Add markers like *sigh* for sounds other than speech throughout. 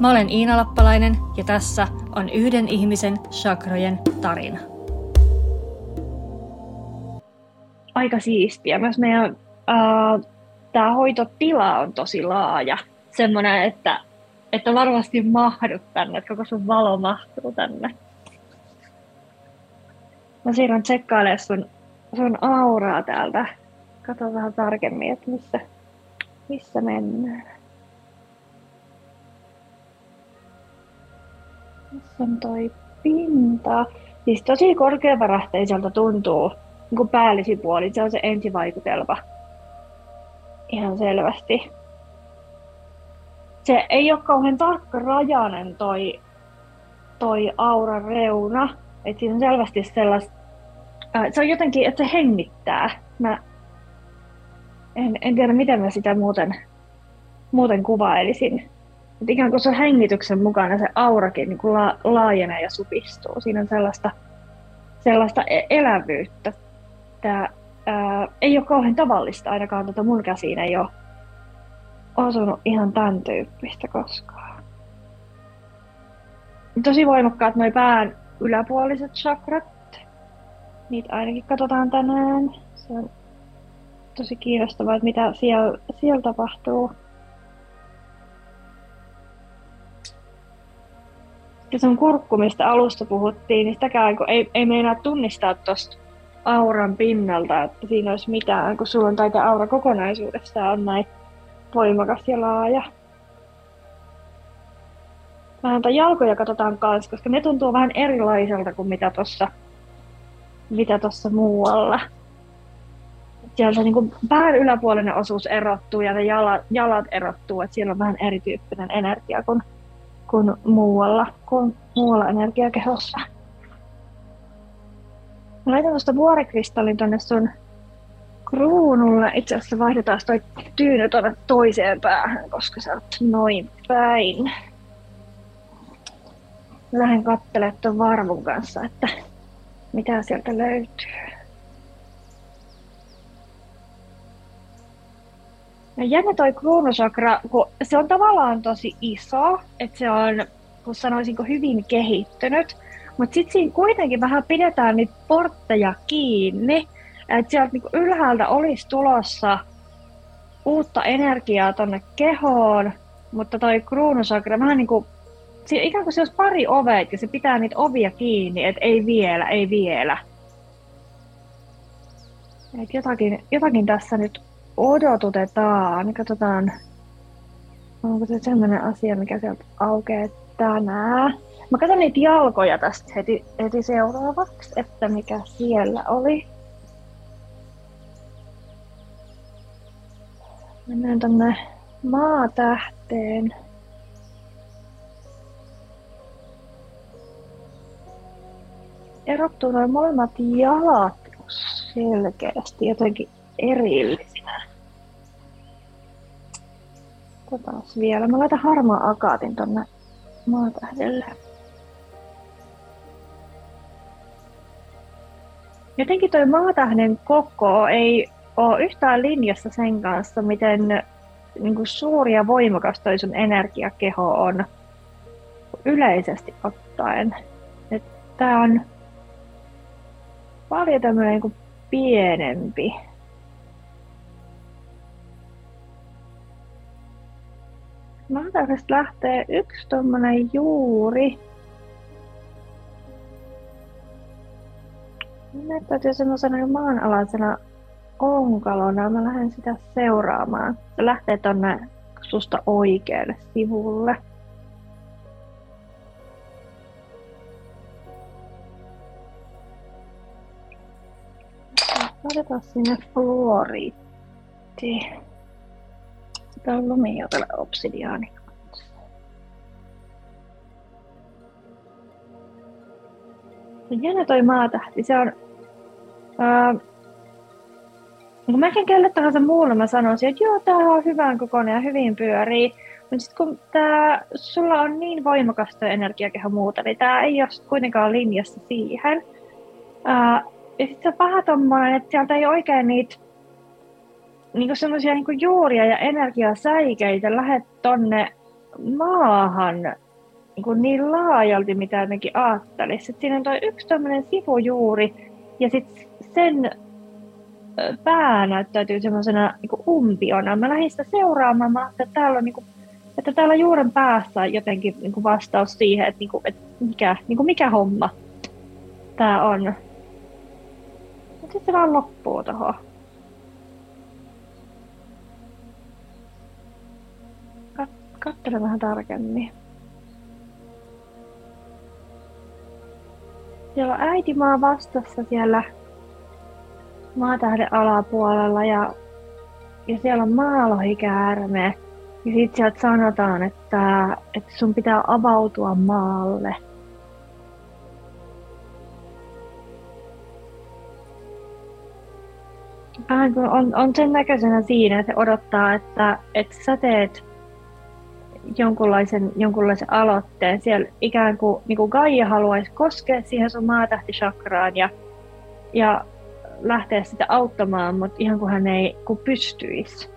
Mä olen Iina Lappalainen ja tässä on yhden ihmisen chakrojen tarina. Aika siistiä. Myös meidän äh, tämä hoitotila on tosi laaja. Semmoinen, että, että varmasti mahdut tänne, että koko sun valo mahtuu tänne. Mä siirryn tsekkailemaan sun, sun auraa täältä. Kato vähän tarkemmin, että missä, missä mennään. Missä on toi pinta? Siis tosi korkeavärähteiseltä tuntuu niin kuin päällisipuoli. Se on se ensivaikutelma. Ihan selvästi. Se ei ole kauhean tarkka rajainen toi, toi auran reuna. Et siinä on selvästi sellaista, ää, se on jotenkin, että se hengittää. Mä en, en tiedä, miten mä sitä muuten, muuten kuvailisin. Et ikään kuin se hengityksen mukana se aurakin niin kuin la, laajenee ja supistuu. Siinä on sellaista, sellaista e-, elävyyttä. Tää, ää, ei ole kauhean tavallista, ainakaan tota mun käsiin ei ole osunut ihan tämän tyyppistä koskaan. Tosi voimakkaat noin pään yläpuoliset chakrat. Niitä ainakin katsotaan tänään. Se on tosi kiinnostavaa, että mitä siellä, siellä tapahtuu. Sun kurkku, mistä alusta puhuttiin, niin sitäkään kun ei, ei meinaa tunnistaa tuosta auran pinnalta, että siinä olisi mitään, kun sulla on taita aura kokonaisuudessaan on näin voimakas ja laaja. Vähän jalkoja katsotaan kanssa, koska ne tuntuu vähän erilaiselta kuin mitä tuossa mitä tossa muualla. Sieltä niin pään yläpuolinen osuus erottuu ja ne jalat, jalat erottuu, että siellä on vähän erityyppinen energia kuin, kuin muualla, kuin muualla energiakehossa. Mä laitan tuosta vuorikristallin tonne sun kruunulle. Itse asiassa vaihdetaan toi tyyny tuonne toiseen päähän, koska sä oot noin päin. Lähden katselemaan tuon varvun kanssa, että mitä sieltä löytyy. No jännä toi kruunusakra, kun se on tavallaan tosi iso, että se on, kun sanoisinko, hyvin kehittynyt, mutta sitten siinä kuitenkin vähän pidetään niitä portteja kiinni, että sieltä niinku ylhäältä olisi tulossa uutta energiaa tonne kehoon, mutta toi kruunusakra vähän niin kuin ikään kuin se olisi pari ovet ja se pitää niitä ovia kiinni, että ei vielä, ei vielä. Et jotakin, jotakin tässä nyt odotutetaan. Katsotaan, onko se sellainen asia, mikä sieltä aukeaa tänään. Mä katson niitä jalkoja tästä heti, heti seuraavaksi, että mikä siellä oli. Mennään tonne maatähteen. erottuu noin molemmat jalat selkeästi jotenkin erillisinä. Katsotaan vielä. Mä laitan harmaa akaatin tonne maatähdelle. Jotenkin toi maatähden koko ei ole yhtään linjassa sen kanssa, miten niin kuin suuri ja voimakas toi sun energiakeho on yleisesti ottaen. Tämä on paljon tämmöinen niin pienempi. Mahdollisuudesta lähtee yksi tuommoinen juuri. Näyttäytyy semmoisena maanalaisena onkalona. Mä lähden sitä seuraamaan. Se lähtee tonne susta oikealle sivulle. Laitetaan sinne fluoriitti. Tää on lumia tällä obsidiaani. No jännä toi maatähti, se on... Ää, kun melkein kelle tahansa muulle mä sanoisin, että joo, tää on hyvän kokoinen ja hyvin pyörii. Mutta sitten kun tää, sulla on niin voimakas tuo energiakehä muuta, niin tää ei ole kuitenkaan linjassa siihen. Ää, ja sitten se on paha tommonen, että sieltä ei oikein niitä niinku semmoisia niinku juuria ja energiasäikeitä lähde tonne maahan niinku niin laajalti, mitä jotenkin ajattelisi. Siinä on toi yksi tämmöinen sivujuuri, ja sitten sen pää näyttäytyy semmoisena niin umpiona. Mä lähdin sitä seuraamaan, mä että täällä on niin kuin, että täällä juuren päässä on jotenkin niin kuin vastaus siihen, että, niin kuin, että mikä, niin kuin mikä homma tämä on. Mutta sitten se vaan loppuu tuohon. Katsele vähän tarkemmin. Siellä on äitimaa vastassa siellä maatähden alapuolella ja, ja siellä on maalohikäärme. Ja sitten sieltä sanotaan, että, että sun pitää avautua maalle. Vähän kuin on, on sen näköisenä siinä, että se odottaa, että, että sä teet jonkunlaisen, jonkunlaisen aloitteen. Siellä ikään kuin, niin kuin Gaia haluaisi koskea siihen sun maatähtichakraan ja, ja lähteä sitä auttamaan, mutta ihan kuin hän ei kun pystyisi.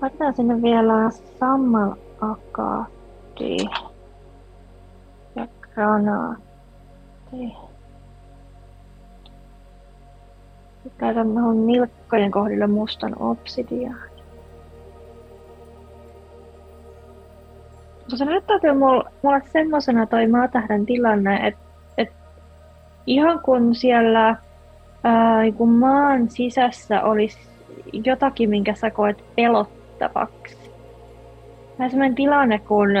Laitetaan sinne vielä Sammal Akati ja granaatti. Käytän tuohon nilkkojen kohdille mustan obsidiaan. se näyttäytyy mulle, mulle semmoisena toi maatähden tilanne, että et ihan kun siellä ää, kun maan sisässä olisi jotakin, minkä sä koet pelottavaksi. Vähän semmoinen tilanne, kun,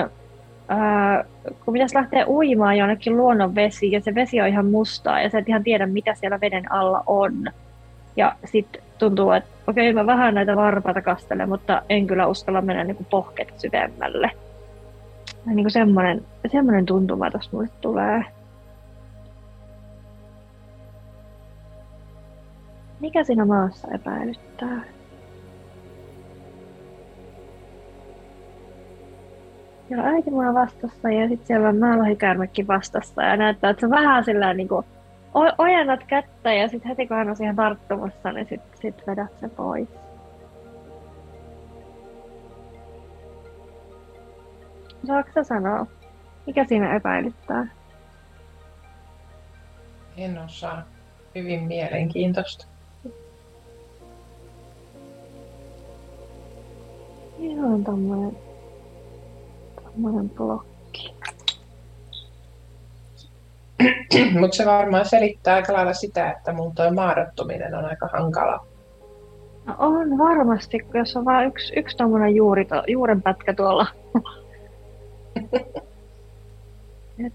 ää, kun pitäisi lähteä uimaan jonnekin luonnon vesi ja se vesi on ihan mustaa ja sä et ihan tiedä, mitä siellä veden alla on. Ja sitten tuntuu, että okei, okay, mä vähän näitä varpaita kastelen, mutta en kyllä uskalla mennä niin pohket syvemmälle niin kuin semmoinen, semmoinen tuntuma tuossa mulle tulee. Mikä siinä maassa epäilyttää? Siellä on äiti mua vastassa ja sitten siellä on maalahikäärmekin vastassa ja näyttää, että se vähän sillä niin kuin ojennat kättä ja sitten heti kun hän on siihen tarttumassa, niin sitten sit vedät se pois. Saatko sä sanoa? Mikä siinä epäilyttää? En osaa. Hyvin mielenkiintoista. Ihan tommonen, tommonen blokki. *clears throat* Mutta se varmaan selittää aika lailla sitä, että mun toi maadottuminen on aika hankala. No on varmasti, jos on vain yksi, yksi tommonen juuri, juurenpätkä tuolla *laughs* et,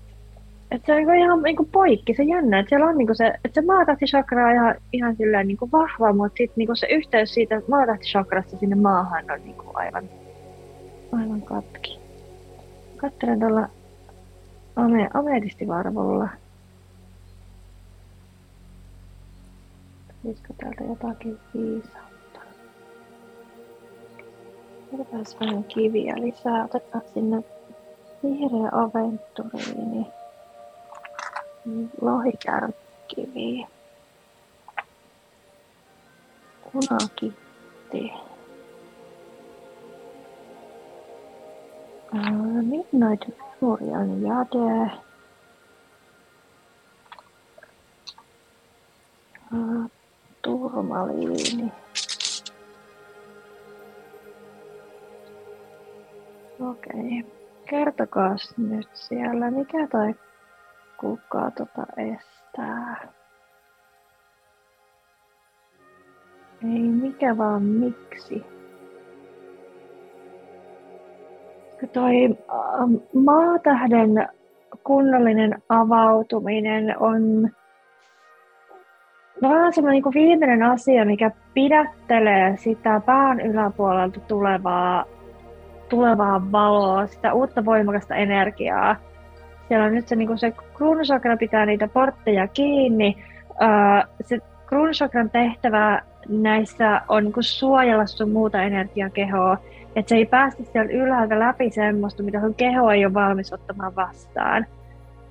et se on niinku ihan niinku poikki, se jännä, että siellä on niinku se, että se maatahtichakra on ihan, ihan silleen niinku vahva, mutta sitten niinku se yhteys siitä maatahtichakrasta sinne maahan on niinku aivan, aivan katki. Katselen tuolla ame, ametistivarvulla. Tulisiko täältä jotakin viisautta? Otetaan vähän kiviä lisää. Otetaan sinne Vihreä aventuriini. Lohikärkivi. Punakitti. Midnight Memorial Jade. Turmaliini. Okei. Kertokaa nyt siellä, mikä toi kuka tota estää? Ei mikä vaan miksi. Toi äh, maatähden kunnollinen avautuminen on tavallaan semmoinen niin viimeinen asia, mikä pidättelee sitä pään yläpuolelta tulevaa, tulevaa valoa, sitä uutta voimakasta energiaa. Siellä on nyt se, niin se kruunusakra pitää niitä portteja kiinni. Se kruunusakran tehtävä näissä on niin suojella sun muuta energiakehoa, että se ei päästä sieltä ylhäältä läpi semmoista, mitä sun keho ei ole valmis ottamaan vastaan.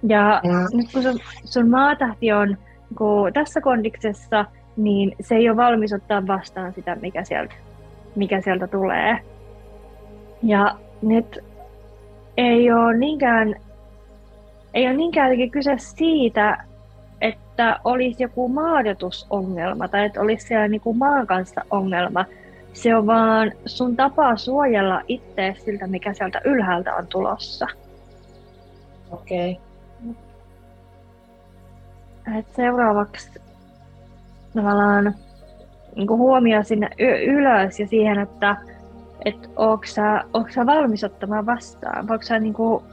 Ja mm. nyt kun sun, sun maatähti on kun tässä kondiksessa, niin se ei ole valmis ottaa vastaan sitä, mikä sieltä, mikä sieltä tulee. Ja nyt ei ole niinkään, ei ole niinkään kyse siitä, että olisi joku maadotusongelma tai että olisi siellä niin kuin maan kanssa ongelma. Se on vaan sun tapa suojella itse siltä, mikä sieltä ylhäältä on tulossa. Okei. Okay. Et seuraavaksi tavallaan niin huomio sinne ylös ja siihen, että et onko sä, sä valmis ottamaan vastaan? Voiko sä niin kuin,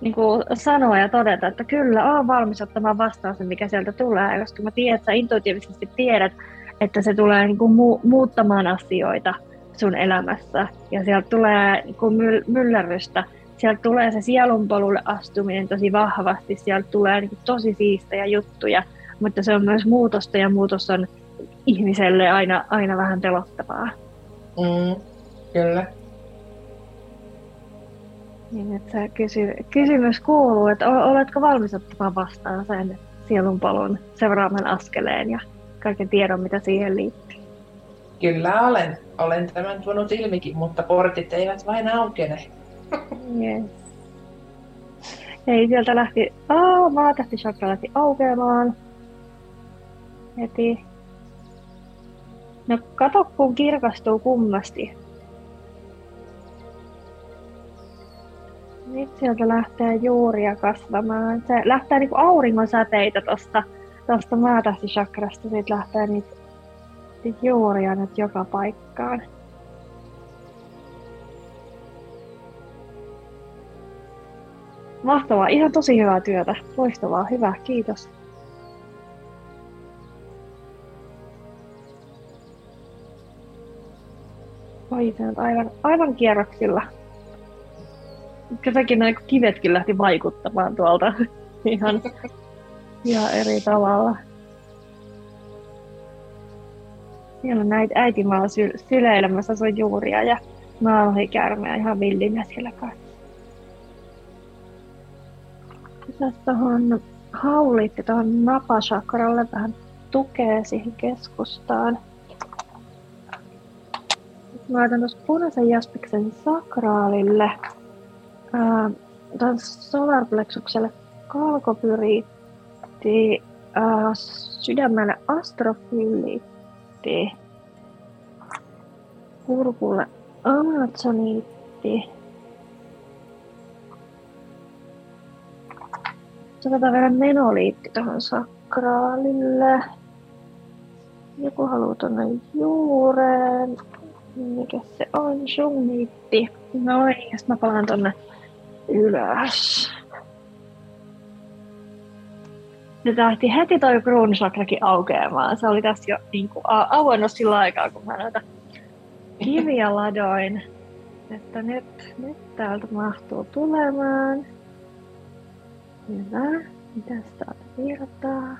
niin kuin sanoa ja todeta, että kyllä, olen valmis ottamaan vastaan sen, mikä sieltä tulee, koska mä tiedän, että sä intuitiivisesti tiedät, että se tulee niin kuin mu- muuttamaan asioita sun elämässä ja sieltä tulee niin kuin myll- myllerrystä sieltä tulee se sielunpolulle astuminen tosi vahvasti, sieltä tulee niin tosi siistejä juttuja, mutta se on myös muutosta ja muutos on ihmiselle aina, aina vähän pelottavaa. Mm, kyllä. Niin, että kysy, kysymys kuuluu, että oletko valmis ottamaan vastaan sen sielunpolun seuraavan askeleen ja kaiken tiedon, mitä siihen liittyy? Kyllä olen. Olen tämän tuonut ilmikin, mutta portit eivät vain aukene. Yes. Ei, sieltä lähti, oh, maatähti chakra lähti aukeamaan. Heti. No kato, kun kirkastuu kummasti. Nyt sieltä lähtee juuria kasvamaan. Se lähtee niinku auringon säteitä tosta, tosta maatähtichakrasta. Siitä lähtee niitä juuria nyt joka paikkaan. Mahtavaa, ihan tosi hyvää työtä. Loistavaa, hyvä, kiitos. Oi, se on aivan, aivan kierroksilla. Jotenkin nämä kivetkin lähti vaikuttamaan tuolta *laughs* ihan, ihan eri tavalla. Siellä on näitä äitimaa sy- syleilemässä sun juuria ja naalahikärmeä ihan villinä siellä kanssa. Lisäsi tuohon hauliitti tuohon napasakralle vähän tukea siihen keskustaan. Mä laitan tuossa punaisen jaspiksen sakraalille. Tuon solarplexukselle kalkopyriitti. Sydämelle astrofyliitti. Kurkulle amazoniitti. Otetaan vielä menoliitti tuohon sakraalille. Joku haluaa tuonne juureen. Mikä se on? Sunniitti. Noin, ja mä palaan tonne ylös. Se tahti heti toi kruunusakrakin aukeamaan. Se oli tässä jo niin kuin, auennut sillä aikaa, kun mä näitä kiviä ladoin. Että nyt, nyt täältä mahtuu tulemaan. Hyvä. Mitäs täältä virtaa?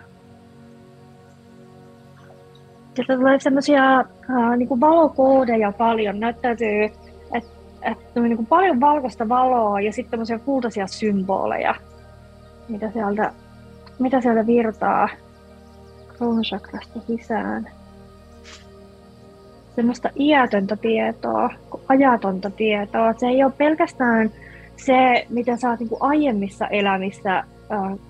Sieltä tulee semmoisia äh, niin valokoodeja paljon. Näyttäytyy, että et, niin kuin paljon valkoista valoa ja sitten tämmöisiä kultaisia symboleja, mitä sieltä, mitä sieltä virtaa kruunusakrasta sisään. Semmoista iätöntä tietoa, ajatonta tietoa. Se ei ole pelkästään se, mitä sä oot niin aiemmissa elämissä äh,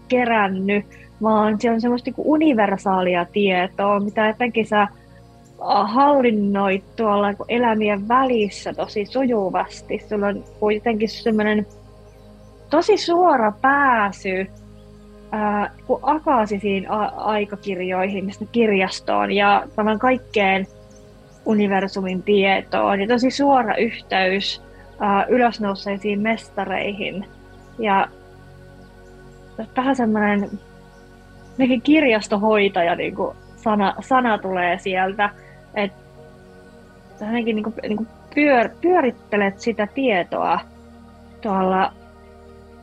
kerännyt, vaan se on semmoista niin universaalia tietoa, mitä jotenkin sä hallinnoit tuolla niin elämien välissä tosi sujuvasti. Sulla on kuitenkin semmoinen tosi suora pääsy ää, kun akaasisiin a- aikakirjoihin, kirjastoon ja tämän kaikkeen universumin tietoon ja tosi suora yhteys uh, ylösnouseisiin mestareihin. Ja vähän semmoinen kirjastohoitaja niin kuin sana, sana tulee sieltä. Että jotenkin niin kuin, niin kuin pyör, pyörittelet sitä tietoa tuolla,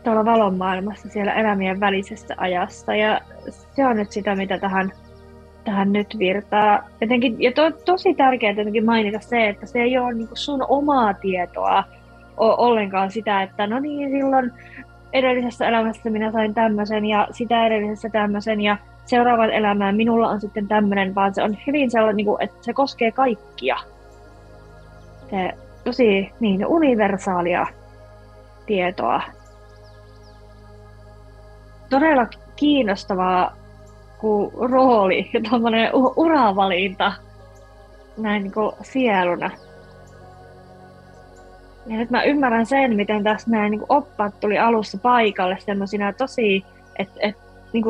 tuolla valon maailmassa siellä elämien välisessä ajassa. Ja se on nyt sitä, mitä tähän, tähän nyt virtaa. Jotenkin, ja to, tosi tärkeää mainita se, että se ei ole niin sun omaa tietoa ollenkaan sitä, että no niin, silloin edellisessä elämässä minä sain tämmöisen ja sitä edellisessä tämmöisen ja seuraavan elämään minulla on sitten tämmöinen, vaan se on hyvin sellainen, niin kuin, että se koskee kaikkia. Se tosi niin, universaalia tietoa. Todella kiinnostavaa kuin rooli ja tuommoinen uravalinta näin niin kuin sieluna. Ja nyt mä ymmärrän sen, miten tässä näin niin oppaat tuli alussa paikalle semmoisina tosi, että et, niin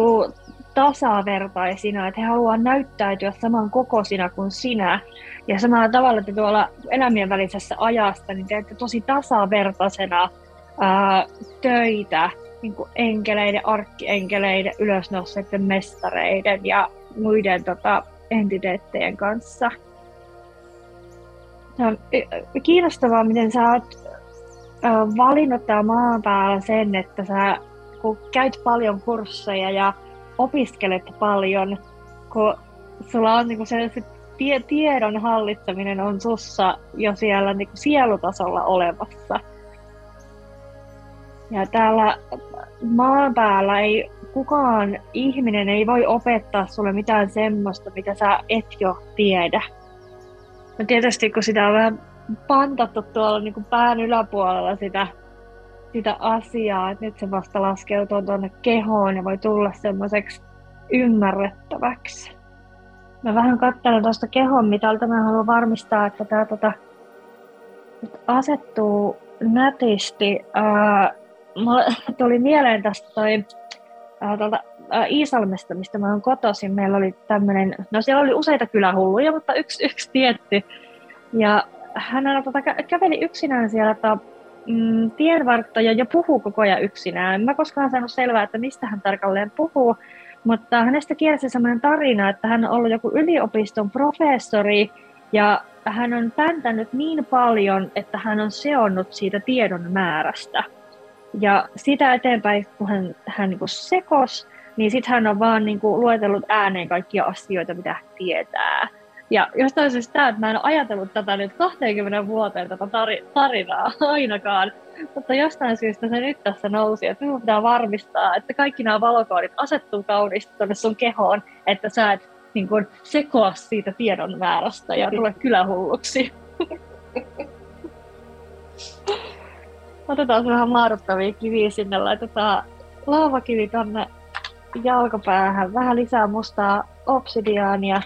tasavertaisina, että he haluavat näyttäytyä saman kokoisina kuin sinä. Ja samalla tavalla, että tuolla elämien välisessä ajasta, niin teette tosi tasavertaisena ää, töitä niin kuin enkeleiden, arkkienkeleiden, ylösnouseiden mestareiden ja muiden tota, entiteettien kanssa. Se on kiinnostavaa, miten sä oot valinnut täällä maan päällä sen, että sä kun käyt paljon kursseja ja opiskelet paljon, kun sulla on niin se, tie, tiedon hallitseminen on sussa jo siellä niin sielutasolla olevassa. Ja täällä maan päällä ei kukaan ihminen ei voi opettaa sulle mitään semmoista, mitä sä et jo tiedä. No tietysti kun sitä on vähän pantattu tuolla niin kuin pään yläpuolella sitä, sitä asiaa, että nyt se vasta laskeutuu tuonne kehoon ja voi tulla semmoiseksi ymmärrettäväksi. Mä vähän katselen tuosta kehon mitalta, mä haluan varmistaa, että tämä tota, asettuu nätisti. Ää, mulle *laughs* tuli mieleen tästä toi ää, ää, Iisalmesta, mistä mä oon kotoisin. Meillä oli tämmöinen, no siellä oli useita kylähulluja, mutta yksi, *laughs* yksi tietty. Ja hän aina tota, käveli yksinään siellä tota, mm, tienvartta ja puhuu koko ajan yksinään. Mä koskaan saanut selvää, että mistä hän tarkalleen puhuu, mutta hänestä kiersi sellainen tarina, että hän on ollut joku yliopiston professori ja hän on päntänyt niin paljon, että hän on seonnut siitä tiedon määrästä. Ja sitä eteenpäin, kun hän, hän niin sekos, niin sitten hän on vaan niin kuin luetellut ääneen kaikkia asioita, mitä tietää. Ja jostain syystä tämä, että mä en ole ajatellut tätä nyt 20 vuoteen tätä tarinaa *laughs* ainakaan, mutta jostain syystä se nyt tässä nousi, että minun pitää varmistaa, että kaikki nämä valokoodit asettuu kauniisti tuonne sun kehoon, että sä et niin kuin, sekoa siitä tiedon määrästä ja tule kylähulluksi. *laughs* Otetaan vähän maadottavia kiviä sinne, laitetaan laavakivi tonne jalkapäähän, vähän lisää mustaa obsidiaania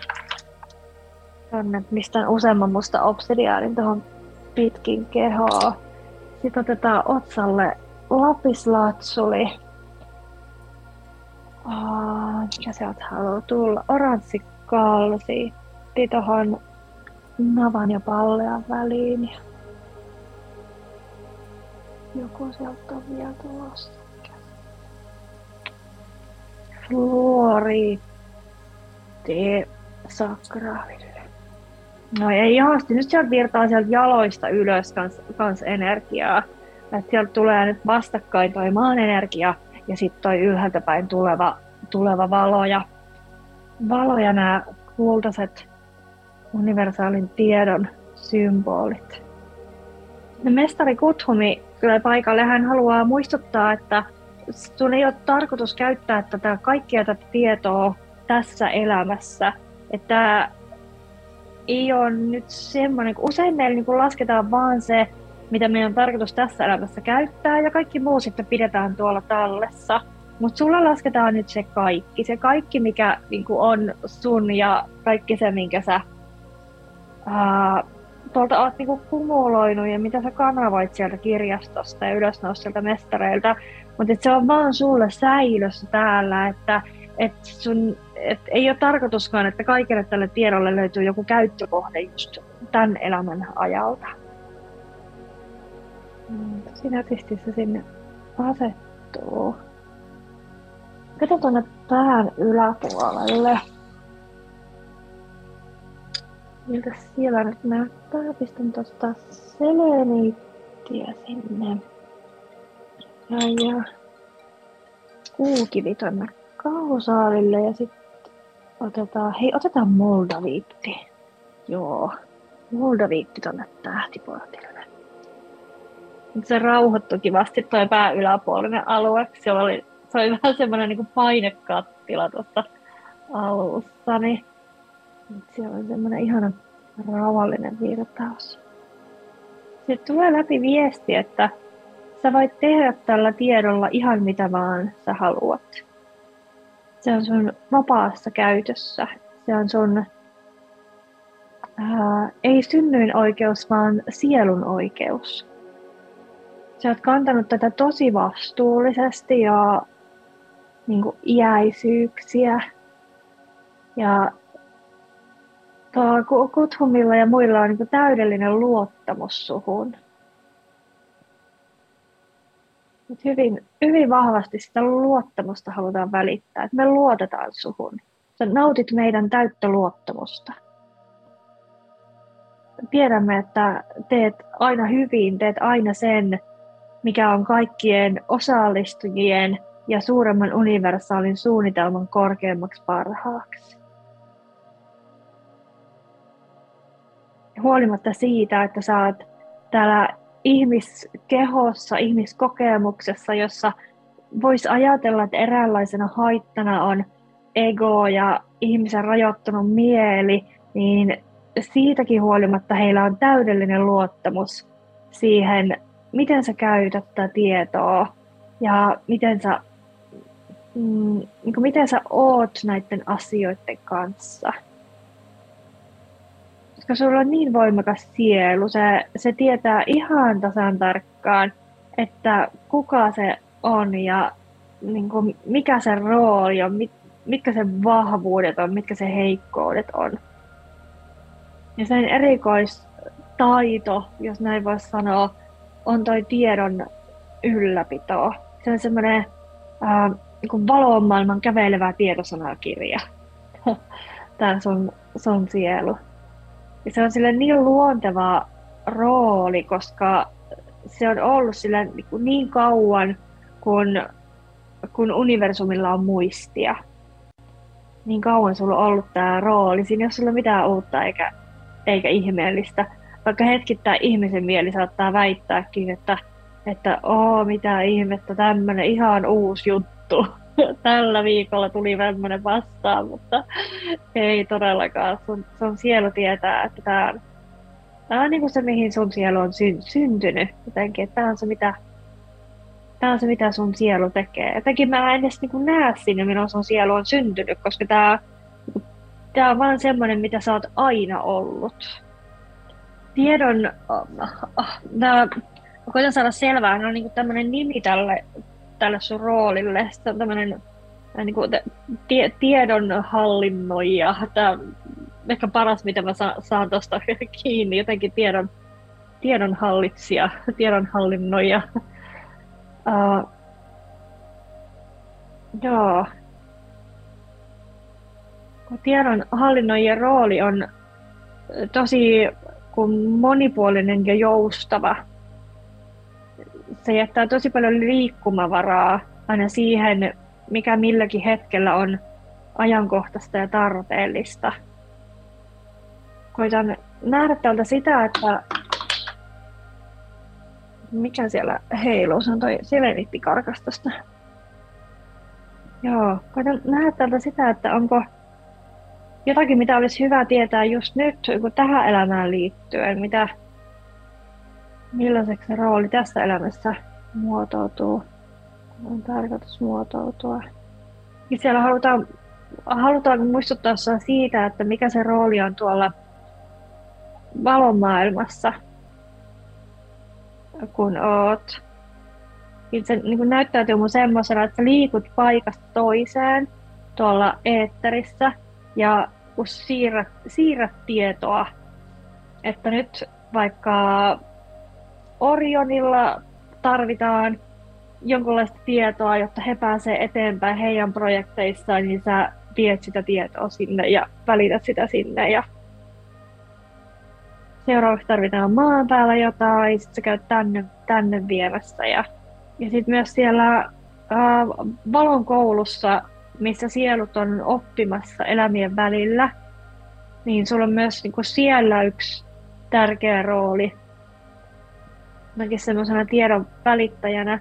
tänne, mistä useamman musta obsidiaanin tuohon pitkin kehoa. Sitten otetaan otsalle lapislaatsuli. Oh, mikä sieltä haluaa tulla? Oranssi kalsi. tuohon navan ja pallean väliin. Joku sieltä on vielä tulossa. Fluoriitti sakraalille. No ei ihan, nyt sieltä virtaa sieltä jaloista ylös kans, kans energiaa. Että sieltä tulee nyt vastakkain toi maan energia ja sitten toi ylhäältä päin tuleva, tuleva valo ja, valo ja nämä kultaiset universaalin tiedon symbolit. Ja mestari Kuthumi tulee paikalle. Hän haluaa muistuttaa, että sun ei ole tarkoitus käyttää tätä kaikkia tätä tietoa tässä elämässä. Että ei ole nyt semmoinen, kun usein meillä niin kuin lasketaan vaan se, mitä meidän on tarkoitus tässä elämässä käyttää, ja kaikki muu sitten pidetään tuolla tallessa. Mutta sulla lasketaan nyt se kaikki, se kaikki, mikä niin on sun ja kaikki se, minkä sä ää, tuolta oot niin kumuloinut ja mitä sä kanavoit sieltä kirjastosta ja ylösnousilta mestareilta. Mutta se on vaan sulle säilössä täällä, että et sun et ei ole tarkoituskaan, että kaikille tälle tiedolle löytyy joku käyttökohde just tämän elämän ajalta. Mm, Sinä se sinne asettuu. Kato tuonne pään yläpuolelle. miltä siellä nyt näyttää. Pistän tuosta seleniittiä sinne. Ja, ja kuukivi tonne kausaalille ja sitten otetaan, hei otetaan moldaviitti. Joo, moldaviitti tonne tähtiportille. Se rauhoittui kivasti toi pää yläpuolinen alue. Se oli, se oli vähän semmoinen niin painekattila tuossa alussa, niin siellä on semmoinen ihana rauhallinen virtaus. Sitten tulee läpi viesti, että sä voit tehdä tällä tiedolla ihan mitä vaan sä haluat. Se on sun vapaassa käytössä. Se on sun ää, ei synnyin oikeus, vaan sielun oikeus. Sä oot kantanut tätä tosi vastuullisesti ja niin kuin iäisyyksiä. Ja Kuthumilla ja muilla on niin täydellinen luottamus suhun. Mut hyvin, hyvin vahvasti sitä luottamusta halutaan välittää, että me luotetaan suhun. Sä nautit meidän täyttä luottamusta. Tiedämme, että teet aina hyvin, teet aina sen, mikä on kaikkien osallistujien ja suuremman universaalin suunnitelman korkeammaksi parhaaksi. Huolimatta siitä, että oot täällä ihmiskehossa, ihmiskokemuksessa, jossa voisi ajatella, että eräänlaisena haittana on ego ja ihmisen rajoittunut mieli, niin siitäkin huolimatta heillä on täydellinen luottamus siihen, miten sä käytät tätä tietoa ja miten sä, mm, niin miten sä oot näiden asioiden kanssa – koska sulla on niin voimakas sielu, se, se tietää ihan tasan tarkkaan, että kuka se on ja niin kuin, mikä se rooli on, mit, mitkä se vahvuudet on, mitkä se heikkoudet on. Ja sen erikoistaito, jos näin voisi sanoa, on toi tiedon ylläpito. Se on semmoinen äh, niin valon maailman kävelevä tietosanakirja. *laughs* Tämä sun, sun sielu. Ja se on sille niin luonteva rooli, koska se on ollut sillä niin, niin kauan, kun, kun universumilla on muistia. Niin kauan sulla on ollut tämä rooli. Siinä ei ole sulla mitään uutta eikä, eikä ihmeellistä. Vaikka hetkittäin ihmisen mieli saattaa väittääkin, että, että oo mitä ihmettä, tämmöinen ihan uusi juttu. *laughs* tällä viikolla tuli tämmöinen vastaan, mutta ei todellakaan. Sun, sun sielu tietää, että tämä on, tämä on niin kuin se, mihin sun sielu on sy- syntynyt. Jotenkin, että tämä on se, mitä, tämä on se, mitä sun sielu tekee. Jotenkin mä en edes niin näe sinne, milloin sun sielu on syntynyt, koska tämä, tämä on vaan semmoinen, mitä sä oot aina ollut. Tiedon, äh, äh, mä koitan saada selvää, no niin tämmöinen nimi tälle tälle sun roolille. Se on tämmöinen äh, niin kuin, tie, tiedonhallinnoija. Tämä ehkä paras, mitä mä sa, saan tuosta *laughs* kiinni, jotenkin tiedon, tiedonhallitsija, *laughs* tiedonhallinnoija. *laughs* Uh, joo. Tiedon hallinnoijien rooli on tosi monipuolinen ja joustava se jättää tosi paljon liikkumavaraa aina siihen, mikä milläkin hetkellä on ajankohtaista ja tarpeellista. Koitan nähdä täältä sitä, että mikä siellä heiluu, se on toi selenitti karkastosta. Joo, koitan nähdä täältä sitä, että onko jotakin, mitä olisi hyvä tietää just nyt kun tähän elämään liittyen, mitä, millaiseksi se rooli tässä elämässä muotoutuu, on tarkoitus muotoutua. Ja siellä halutaan, halutaan muistuttaa siitä, että mikä se rooli on tuolla valomaailmassa, kun oot. Se niin kuin näyttäytyy mun semmoisena, että sä liikut paikasta toiseen tuolla eetterissä ja kun siirrät, siirrät tietoa, että nyt vaikka Orionilla tarvitaan jonkinlaista tietoa, jotta he pääsevät eteenpäin heidän projekteissaan, niin sä viet sitä tietoa sinne ja välität sitä sinne. Ja seuraavaksi tarvitaan maan päällä jotain, sitten sä käyt tänne, tänne viemässä. Ja, ja sitten myös siellä ää, valon koulussa, missä sielut on oppimassa elämien välillä, niin sulla on myös niin kuin siellä yksi tärkeä rooli. Mäkin semmoisena tiedon välittäjänä.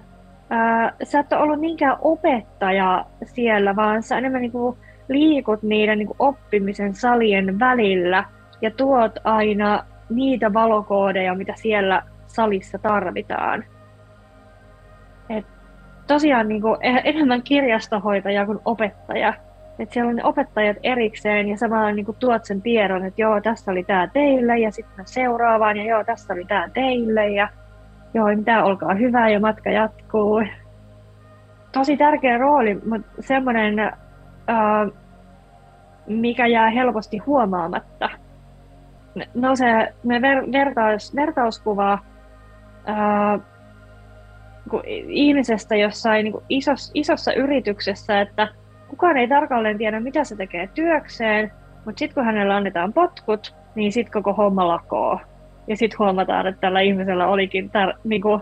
Ää, sä et ole ollut niinkään opettaja siellä, vaan sä enemmän niin kuin liikut niiden niin kuin oppimisen salien välillä ja tuot aina niitä valokoodeja, mitä siellä salissa tarvitaan. Et tosiaan niin kuin, e-, enemmän kirjastohoitaja kuin opettaja. Et siellä on ne opettajat erikseen ja samalla niin kuin tuot sen tiedon, että joo, tässä oli tämä teille ja sitten seuraavaan ja joo, tässä oli tämä teille ja joo, mitä olkaa hyvä ja matka jatkuu. Tosi tärkeä rooli, mutta semmoinen, mikä jää helposti huomaamatta – no se me ver, vertaus, vertauskuva ää, ihmisestä jossain niin isos, isossa yrityksessä, että kukaan ei tarkalleen tiedä, mitä se tekee työkseen, mutta sitten kun hänellä annetaan potkut, niin sitten koko homma lakoo. Ja sitten huomataan, että tällä ihmisellä olikin tar, niin kuin,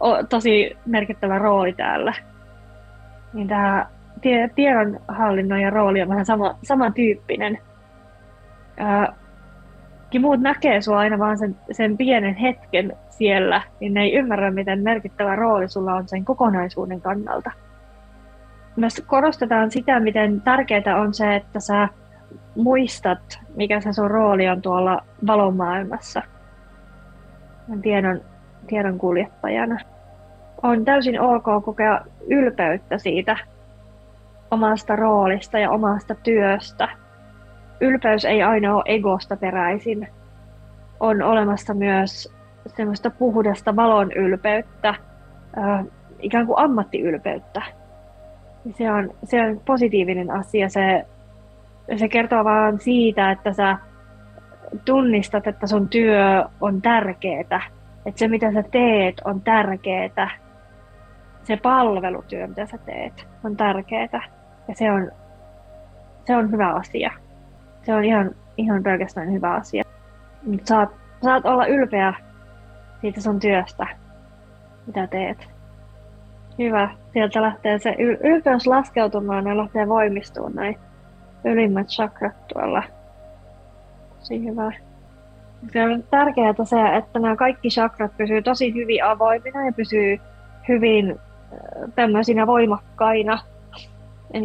o, tosi merkittävä rooli täällä. Niin tämä tiedonhallinnon ja rooli on vähän sama, samantyyppinen. Ää, muut näkee sua aina vaan sen, sen pienen hetken siellä, niin ne ei ymmärrä, miten merkittävä rooli sulla on sen kokonaisuuden kannalta. Myös korostetaan sitä, miten tärkeää on se, että sä muistat, mikä se sun rooli on tuolla valomaailmassa tiedon, tiedon kuljettajana. On täysin ok kokea ylpeyttä siitä omasta roolista ja omasta työstä – ylpeys ei aina ole egosta peräisin. On olemassa myös semmoista puhdasta valon ylpeyttä, ikään kuin ammattiylpeyttä. Se on, se on positiivinen asia. Se, se kertoo vaan siitä, että sä tunnistat, että sun työ on tärkeää. Että se, mitä sä teet, on tärkeää. Se palvelutyö, mitä sä teet, on tärkeää. Ja se on, se on hyvä asia se on ihan, ihan pelkästään hyvä asia. Saat, saat olla ylpeä siitä sun työstä, mitä teet. Hyvä. Sieltä lähtee se yl- ylpeys laskeutumaan ja lähtee voimistumaan näin ylimmät chakrat tuolla. Tosi hyvä. Se on tärkeää se, että nämä kaikki chakrat pysyy tosi hyvin avoimina ja pysyy hyvin äh, tämmöisinä voimakkaina,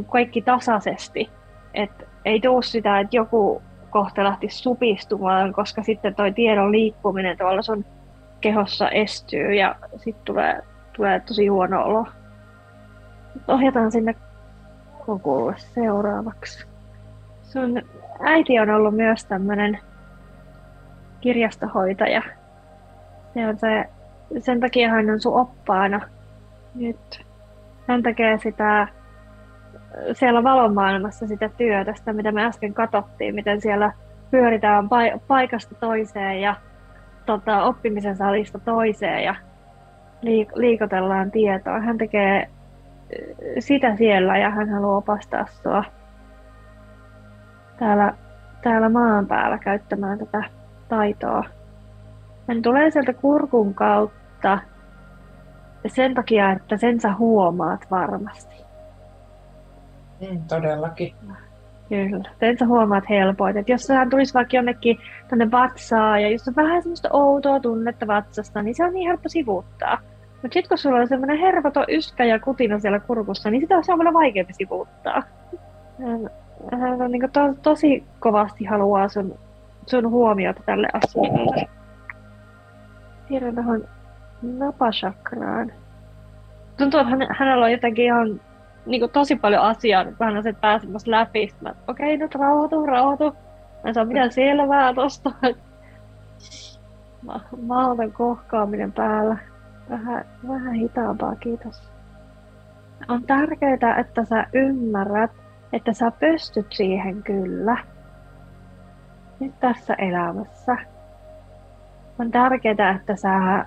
kaikki tasaisesti. Että ei tuu sitä, että joku kohta lähti supistumaan, koska sitten toi tiedon liikkuminen tuolla sun kehossa estyy ja sitten tulee, tulee tosi huono olo. Ohjataan sinne kokulle seuraavaksi. Sun äiti on ollut myös tämmöinen kirjastohoitaja. Se on se, sen takia hän on sun oppaana nyt. Hän tekee sitä siellä valomaailmassa sitä työtä, sitä mitä me äsken katsottiin, miten siellä pyöritään paikasta toiseen ja tota, oppimisen salista toiseen ja liik- liikotellaan tietoa. Hän tekee sitä siellä ja hän haluaa opastaa sua täällä, täällä maan päällä käyttämään tätä taitoa. Hän tulee sieltä kurkun kautta sen takia, että sen sä huomaat varmasti. Mm, todellakin. Kyllä. Sen sä huomaat helpoin. Että jos hän tulisi vaikka jonnekin tänne vatsaan ja jos on vähän semmoista outoa tunnetta vatsasta, niin se on niin helppo sivuuttaa. Mutta sitten kun sulla on semmoinen hervoton yskä ja kutina siellä kurkussa, niin sitä on paljon vaikeampi sivuuttaa. Hän, niin to, tosi kovasti haluaa sun, sun huomiota tälle asialle. Tiedän tuohon napachakraan. Tuntuu, että hän, hänellä on jotenkin ihan niin kuin tosi paljon asiaa, kun hän on se pääsemässä läpi. okei, okay, nyt rauhoitu, rauhoitu. Mä saa mitään selvää tosta. Maalten kohkaaminen päällä. Vähän, vähän hitaampaa, kiitos. On tärkeää, että sä ymmärrät, että sä pystyt siihen kyllä. Nyt tässä elämässä. On tärkeää, että sä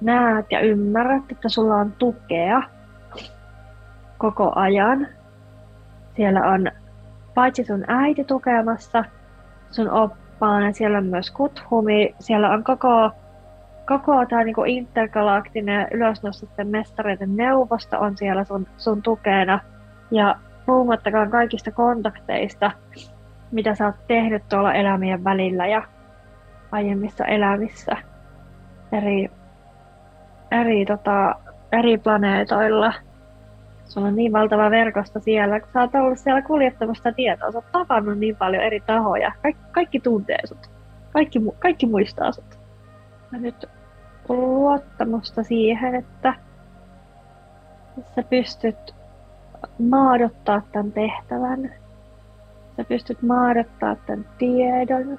näet ja ymmärrät, että sulla on tukea koko ajan. Siellä on paitsi sun äiti tukemassa, sun op- Urpaan, siellä on myös Kuthumi, siellä on koko, koko tämä niinku intergalaktinen ylösnostettujen mestareiden neuvosto on siellä sun, sun tukena. Ja puhumattakaan kaikista kontakteista, mitä sä oot tehnyt tuolla elämien välillä ja aiemmissa elämissä eri, eri, tota, eri planeetoilla. Sulla on niin valtava verkosto siellä, kun sä oot ollut siellä kuljettamassa tietoa. Sä oot tavannut niin paljon eri tahoja. Kaikki, kaikki tuntee sut. Kaikki, kaikki muistaa sut. Ja nyt luottamusta siihen, että sä pystyt maadottaa tämän tehtävän. Sä pystyt maadottaa tämän tiedon.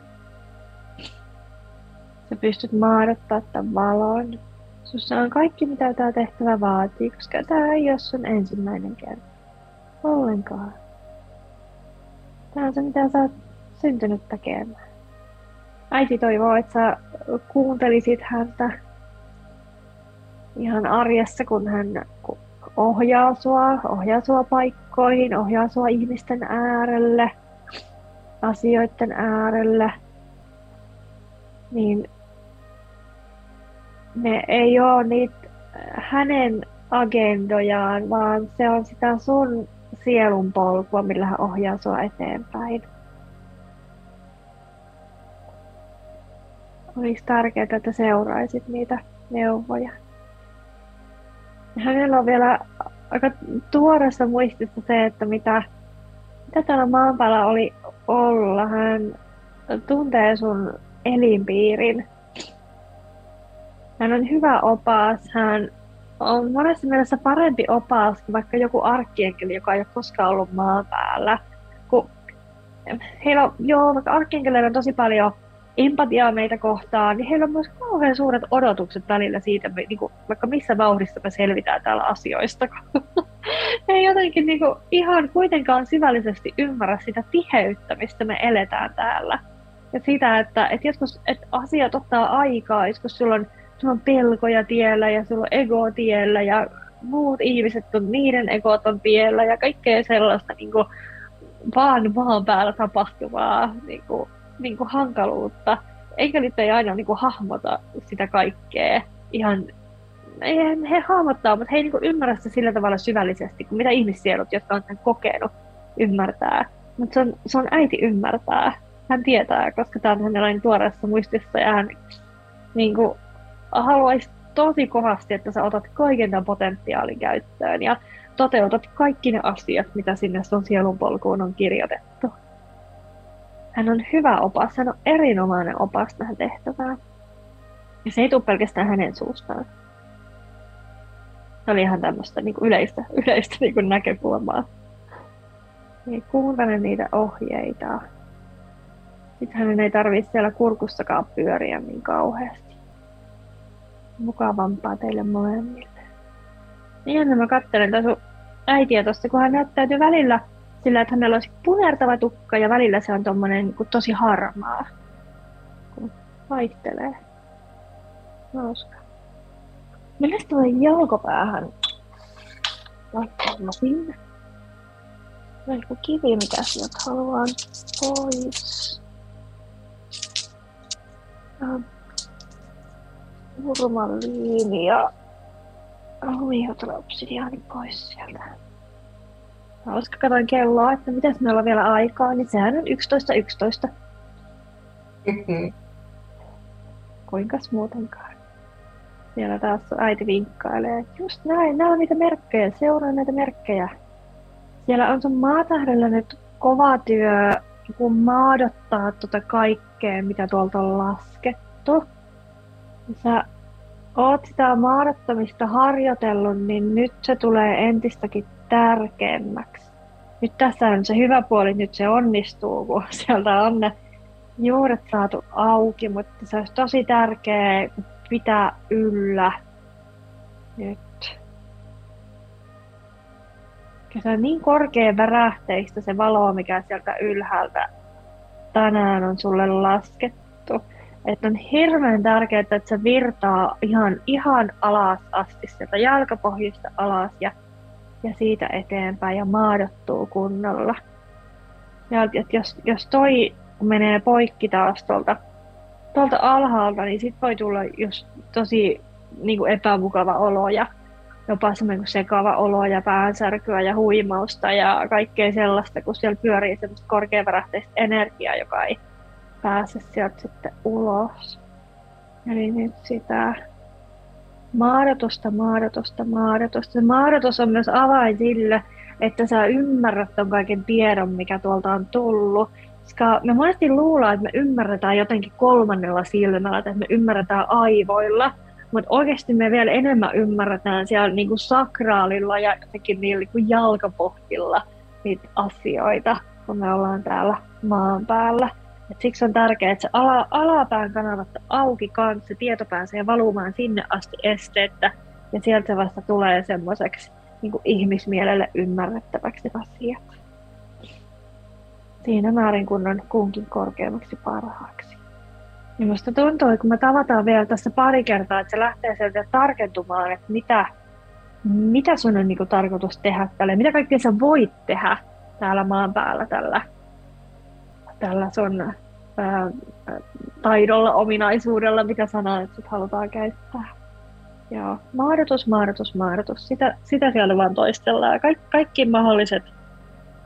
Sä pystyt maadottaa tämän valon. Sussa on kaikki, mitä tämä tehtävä vaatii, koska tämä ei ole sun ensimmäinen kerta. Ollenkaan. Tämä on se, mitä sä oot syntynyt tekemään. Äiti toivoo, että sä kuuntelisit häntä ihan arjessa, kun hän ohjaa sua, ohjaa sua paikkoihin, ohjaa sua ihmisten äärelle, asioiden äärelle. Niin ne ei ole niitä hänen agendojaan, vaan se on sitä sun sielun polkua, millä hän ohjaa sua eteenpäin. Olisi tärkeää, että seuraisit niitä neuvoja. Hänellä on vielä aika tuoreessa muistissa se, että mitä, mitä täällä maan päällä oli olla. Hän tuntee sun elinpiirin hän on hyvä opas, hän on monessa mielessä parempi opas kuin vaikka joku arkkienkeli, joka ei ole koskaan ollut maan päällä. Kun heillä on, joo, vaikka arkkienkeleillä on tosi paljon empatiaa meitä kohtaan, niin heillä on myös kauhean suuret odotukset välillä siitä, niin kuin, vaikka missä vauhdissa me selvitään täällä asioista. *laughs* ei jotenkin niin kuin, ihan kuitenkaan syvällisesti ymmärrä sitä tiheyttä, mistä me eletään täällä. Ja sitä, että, että joskus että asiat ottaa aikaa, joskus sulla on sulla on pelkoja tiellä ja sulla on ego tiellä ja muut ihmiset on, niiden egot on tiellä ja kaikkea sellaista niin kuin, vaan maan päällä tapahtuvaa niin kuin, niin kuin hankaluutta. Eikä nyt ei aina niin kuin, hahmota sitä kaikkea ihan ei, he hahmottaa, mutta he ei niin ymmärrä sitä sillä tavalla syvällisesti kuin mitä ihmissielut, jotka on sen kokenut, ymmärtää. Mutta se on, se on äiti ymmärtää. Hän tietää, koska tämä on hänellä niin tuoreessa muistissa ja hän niin kuin, haluaisi tosi kovasti, että sä otat kaiken tämän potentiaalin käyttöön ja toteutat kaikki ne asiat, mitä sinne sun sielunpolkuun on kirjoitettu. Hän on hyvä opas, hän on erinomainen opas tähän tehtävään. Ja se ei tule pelkästään hänen suustaan. Se oli ihan tämmöistä niin kuin yleistä, *laughs* yleistä niin kuin näkökulmaa. Niin kuuntele niitä ohjeita. Sitten hänen ei tarvitse siellä kurkussakaan pyöriä niin kauheasti mukavampaa teille molemmille. Niin mä katselen tässä äitiä tosta, kun hän näyttäytyy välillä sillä, että hänellä olisi punertava tukka ja välillä se on tommonen niin kuin, tosi harmaa, kun vaihtelee. Hauska. Mennään tuolle jalkopäähän laittaa sinne. Joku kivi, mikä sieltä haluaa pois. Turmaliini ja rumihotola obsidiaani pois sieltä. Koska katsoin kelloa, että mitäs meillä on vielä aikaa, niin sehän on 11.11. 11. Mm-hmm. Kuinkas muutenkaan? Siellä taas äiti vinkkailee. Just näin, nämä on niitä merkkejä, seuraa näitä merkkejä. Siellä on sun maatähdellä nyt kova työ, kun maadottaa tuota kaikkea, mitä tuolta on laskettu sä oot sitä maadattomista harjoitellut, niin nyt se tulee entistäkin tärkeämmäksi. Nyt tässä on se hyvä puoli, nyt se onnistuu, kun *laughs* sieltä on ne juuret saatu auki, mutta se olisi tosi tärkeää pitää yllä nyt. Se on niin korkea värähteistä se valo, mikä sieltä ylhäältä tänään on sulle laskettu että on hirveän tärkeää, että se virtaa ihan, ihan alas asti sieltä jalkapohjista alas ja, ja siitä eteenpäin ja maadottuu kunnolla. Ja jos, jos toi menee poikki taas tuolta, tuolta alhaalta, niin sitten voi tulla just tosi niin kuin epämukava olo ja jopa semmoinen sekava olo ja päänsärkyä ja huimausta ja kaikkea sellaista, kun siellä pyörii semmoista korkeavärähteistä energiaa, joka ei pääse sieltä sitten ulos. Eli nyt sitä maadotusta, maadotusta, maadotusta. Se on myös avain sille, että sä ymmärrät ton kaiken tiedon, mikä tuolta on tullut. Koska me monesti luullaan, että me ymmärretään jotenkin kolmannella silmällä, että me ymmärretään aivoilla, mutta oikeasti me vielä enemmän ymmärretään siellä niinku sakraalilla ja jotenkin niillä niinku jalkapohjilla niitä asioita, kun me ollaan täällä maan päällä. Et siksi on tärkeää, että se ala, alapään kanavat auki kanssa, se tieto pääsee valumaan sinne asti esteettä, ja sieltä se vasta tulee semmoiseksi niin ihmismielelle ymmärrettäväksi asiat. Siinä määrin kun on kunkin korkeammaksi parhaaksi. Ja musta tuntuu, kun me tavataan vielä tässä pari kertaa, että se lähtee sieltä tarkentumaan, että mitä, mitä sun on niin tarkoitus tehdä tälle, mitä kaikkea sä voit tehdä täällä maan päällä tällä tällä sun ää, taidolla, ominaisuudella, mitä sanaa nyt halutaan käyttää. Joo, mahdotus, mahdotus, mahdotus. Sitä, sitä siellä vaan toistellaan. Kaik, kaikki mahdolliset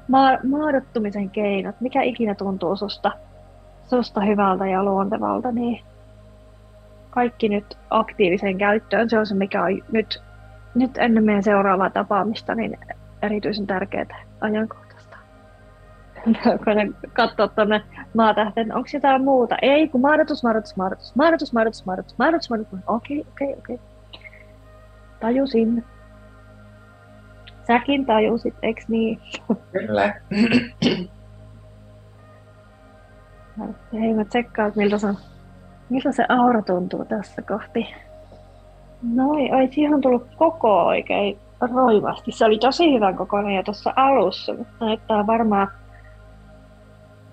ma- maadottumisen keinot, mikä ikinä tuntuu susta, susta hyvältä ja luontevalta, niin kaikki nyt aktiiviseen käyttöön. Se on se, mikä on nyt, nyt ennen meidän seuraavaa tapaamista niin erityisen tärkeää ajankohtaa *laughs* katsoa tuonne maatähteen, onko jotain muuta? Ei, kun mahdotus, mahdotus, mahdotus, mahdotus, mahdotus, mahdotus, mahdotus, mahdotus. Okei, okei, okei. Tajusin. Säkin tajusit, eks niin? Kyllä. *coughs* Hei, mä tsekkaan, miltä se, miltä se aura tuntuu tässä kohti. Noin, oi, siihen on tullut koko oikein roivasti. Se oli tosi hyvän kokoinen jo tuossa alussa, mutta näyttää varmaan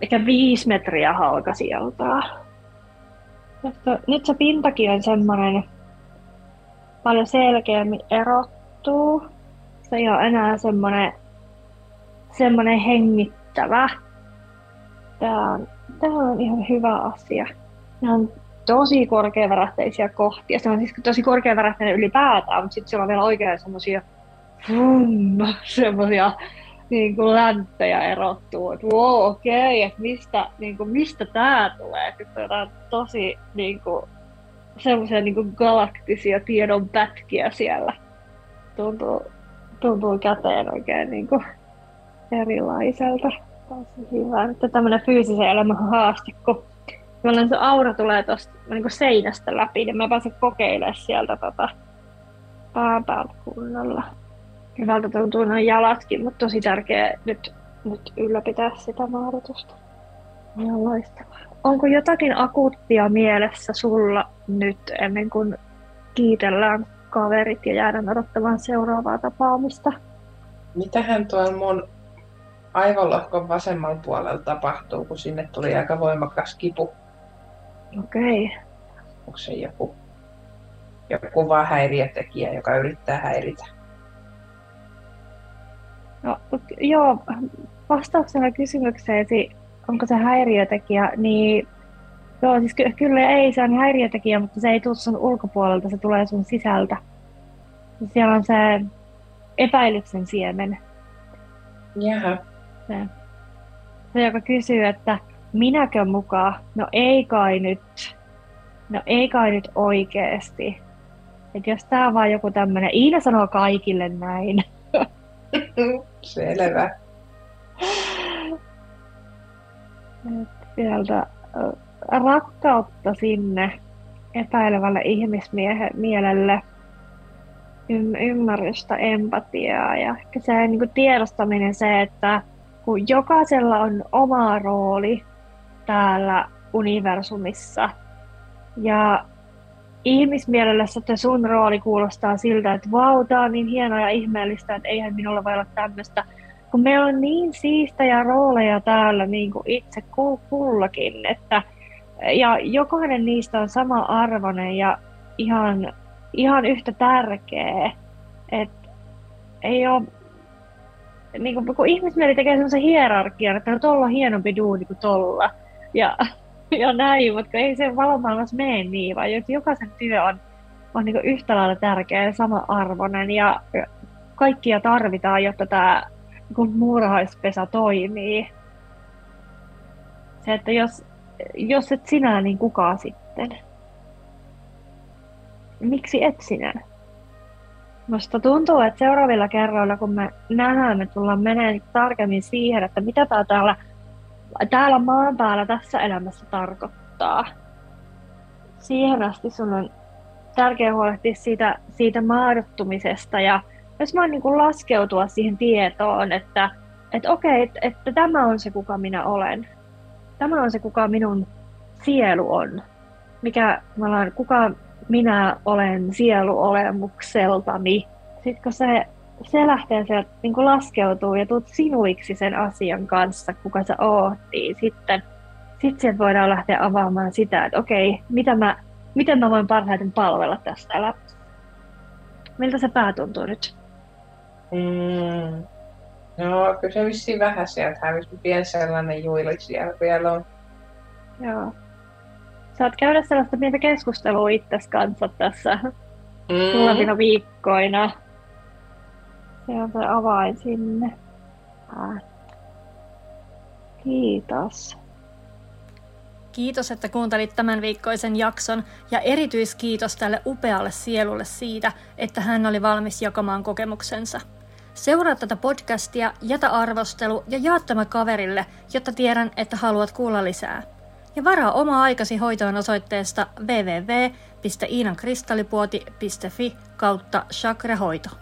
ehkä viisi metriä halkasijaltaan. Nyt se pintakin on semmoinen paljon selkeämmin erottuu. Se ei ole enää semmoinen, semmoinen hengittävä. Tämä on, tämä on ihan hyvä asia. Nämä on tosi korkeavärähteisiä kohtia. Se on siis tosi korkeavärähteinen ylipäätään, mutta sitten siellä on vielä oikein semmoisia semmoisia niin kuin länttejä erottuu, että wow, okei, okay, että mistä, niin kuin, mistä tämä tulee. Sitten on tosi niin kuin, semmoisia niin kuin galaktisia tiedon pätkiä siellä. Tuntuu, tuntuu käteen oikein niin kuin, erilaiselta. Tosi hyvä. Nyt tämmöinen fyysisen elämän haaste, kun se aura tulee tuosta niin seinästä läpi, niin mä pääsen kokeilemaan sieltä tota, pään päältä kunnolla hyvältä tuntuu noin jalatkin, mutta tosi tärkeää nyt, nyt ylläpitää sitä mahdotusta. Ihan loistavaa. Onko jotakin akuuttia mielessä sulla nyt ennen kuin kiitellään kaverit ja jäädään odottamaan seuraavaa tapaamista? Mitähän tuolla mun aivolohkon vasemmalla puolella tapahtuu, kun sinne tuli aika voimakas kipu? Okei. Okay. Onko se joku, joku vaan häiriötekijä, joka yrittää häiritä? No, joo, vastauksena kysymykseesi, onko se häiriötekijä, niin joo, siis ky- kyllä ei, se on häiriötekijä, mutta se ei tule sun ulkopuolelta, se tulee sun sisältä. Siellä on se epäilyksen siemen. Jaha. Se, se, joka kysyy, että minäkö mukaan? No ei kai nyt. No ei kai nyt oikeesti. Että jos tää on vaan joku tämmönen, Iina sanoo kaikille näin. *laughs* Selvä. Sieltä rakkautta sinne epäilevälle ihmismielelle, ymmärrystä, empatiaa ja ehkä se niin kuin tiedostaminen se, että kun jokaisella on oma rooli täällä universumissa ja ihmismielellä että sun rooli kuulostaa siltä, että vau, tää on niin hienoa ja ihmeellistä, että eihän minulla voi olla tämmöistä. Kun meillä on niin siistejä rooleja täällä niin kuin itse kullakin, että ja jokainen niistä on sama arvoinen ja ihan, ihan yhtä tärkeä. Että ei ole, niin kuin, kun ihmismieli tekee semmoisen hierarkian, että no, tuolla on hienompi duuni kuin tolla, ja, *laughs* ja näin, mutta ei se valomaailmassa mene niin, vaan jokaisen työ on, on niin yhtä lailla tärkeä ja sama-arvoinen ja kaikkia tarvitaan, jotta tämä niin muurahaispesä toimii. Se, että jos, jos et sinä, niin kuka sitten? Miksi et sinä? Musta tuntuu, että seuraavilla kerroilla, kun me nähdään, me tullaan menemään tarkemmin siihen, että mitä täällä, täällä maan päällä tässä elämässä tarkoittaa. Siihen asti sun on tärkeää huolehtia siitä, siitä maadottumisesta ja jos mä niin laskeutua siihen tietoon, että, että okei, että, että tämä on se, kuka minä olen. Tämä on se, kuka minun sielu on. Mikä, mä olen, kuka minä olen sieluolemukseltani. Sitten kun se, se lähtee sieltä niin laskeutuu ja tuut sinuiksi sen asian kanssa, kuka sä oot, niin sitten sit sieltä voidaan lähteä avaamaan sitä, että okei, mitä mä, miten mä voin parhaiten palvella tästä elämästä. Miltä se pää tuntuu nyt? Mm. No, kyllä se vissiin vähän sieltä hävisi. Pieni sellainen juili siellä vielä on. Joo saat käydä sellaista pientä keskustelua itsesi kanssa tässä mm. tulevina viikkoina. Se on se avain sinne. Äh. Kiitos. Kiitos, että kuuntelit tämän viikkoisen jakson ja erityiskiitos tälle upealle sielulle siitä, että hän oli valmis jakamaan kokemuksensa. Seuraa tätä podcastia, jätä arvostelu ja jaa tämä kaverille, jotta tiedän, että haluat kuulla lisää ja varaa oma aikasi hoitoon osoitteesta www.iinankristallipuoti.fi kautta chakrahoito.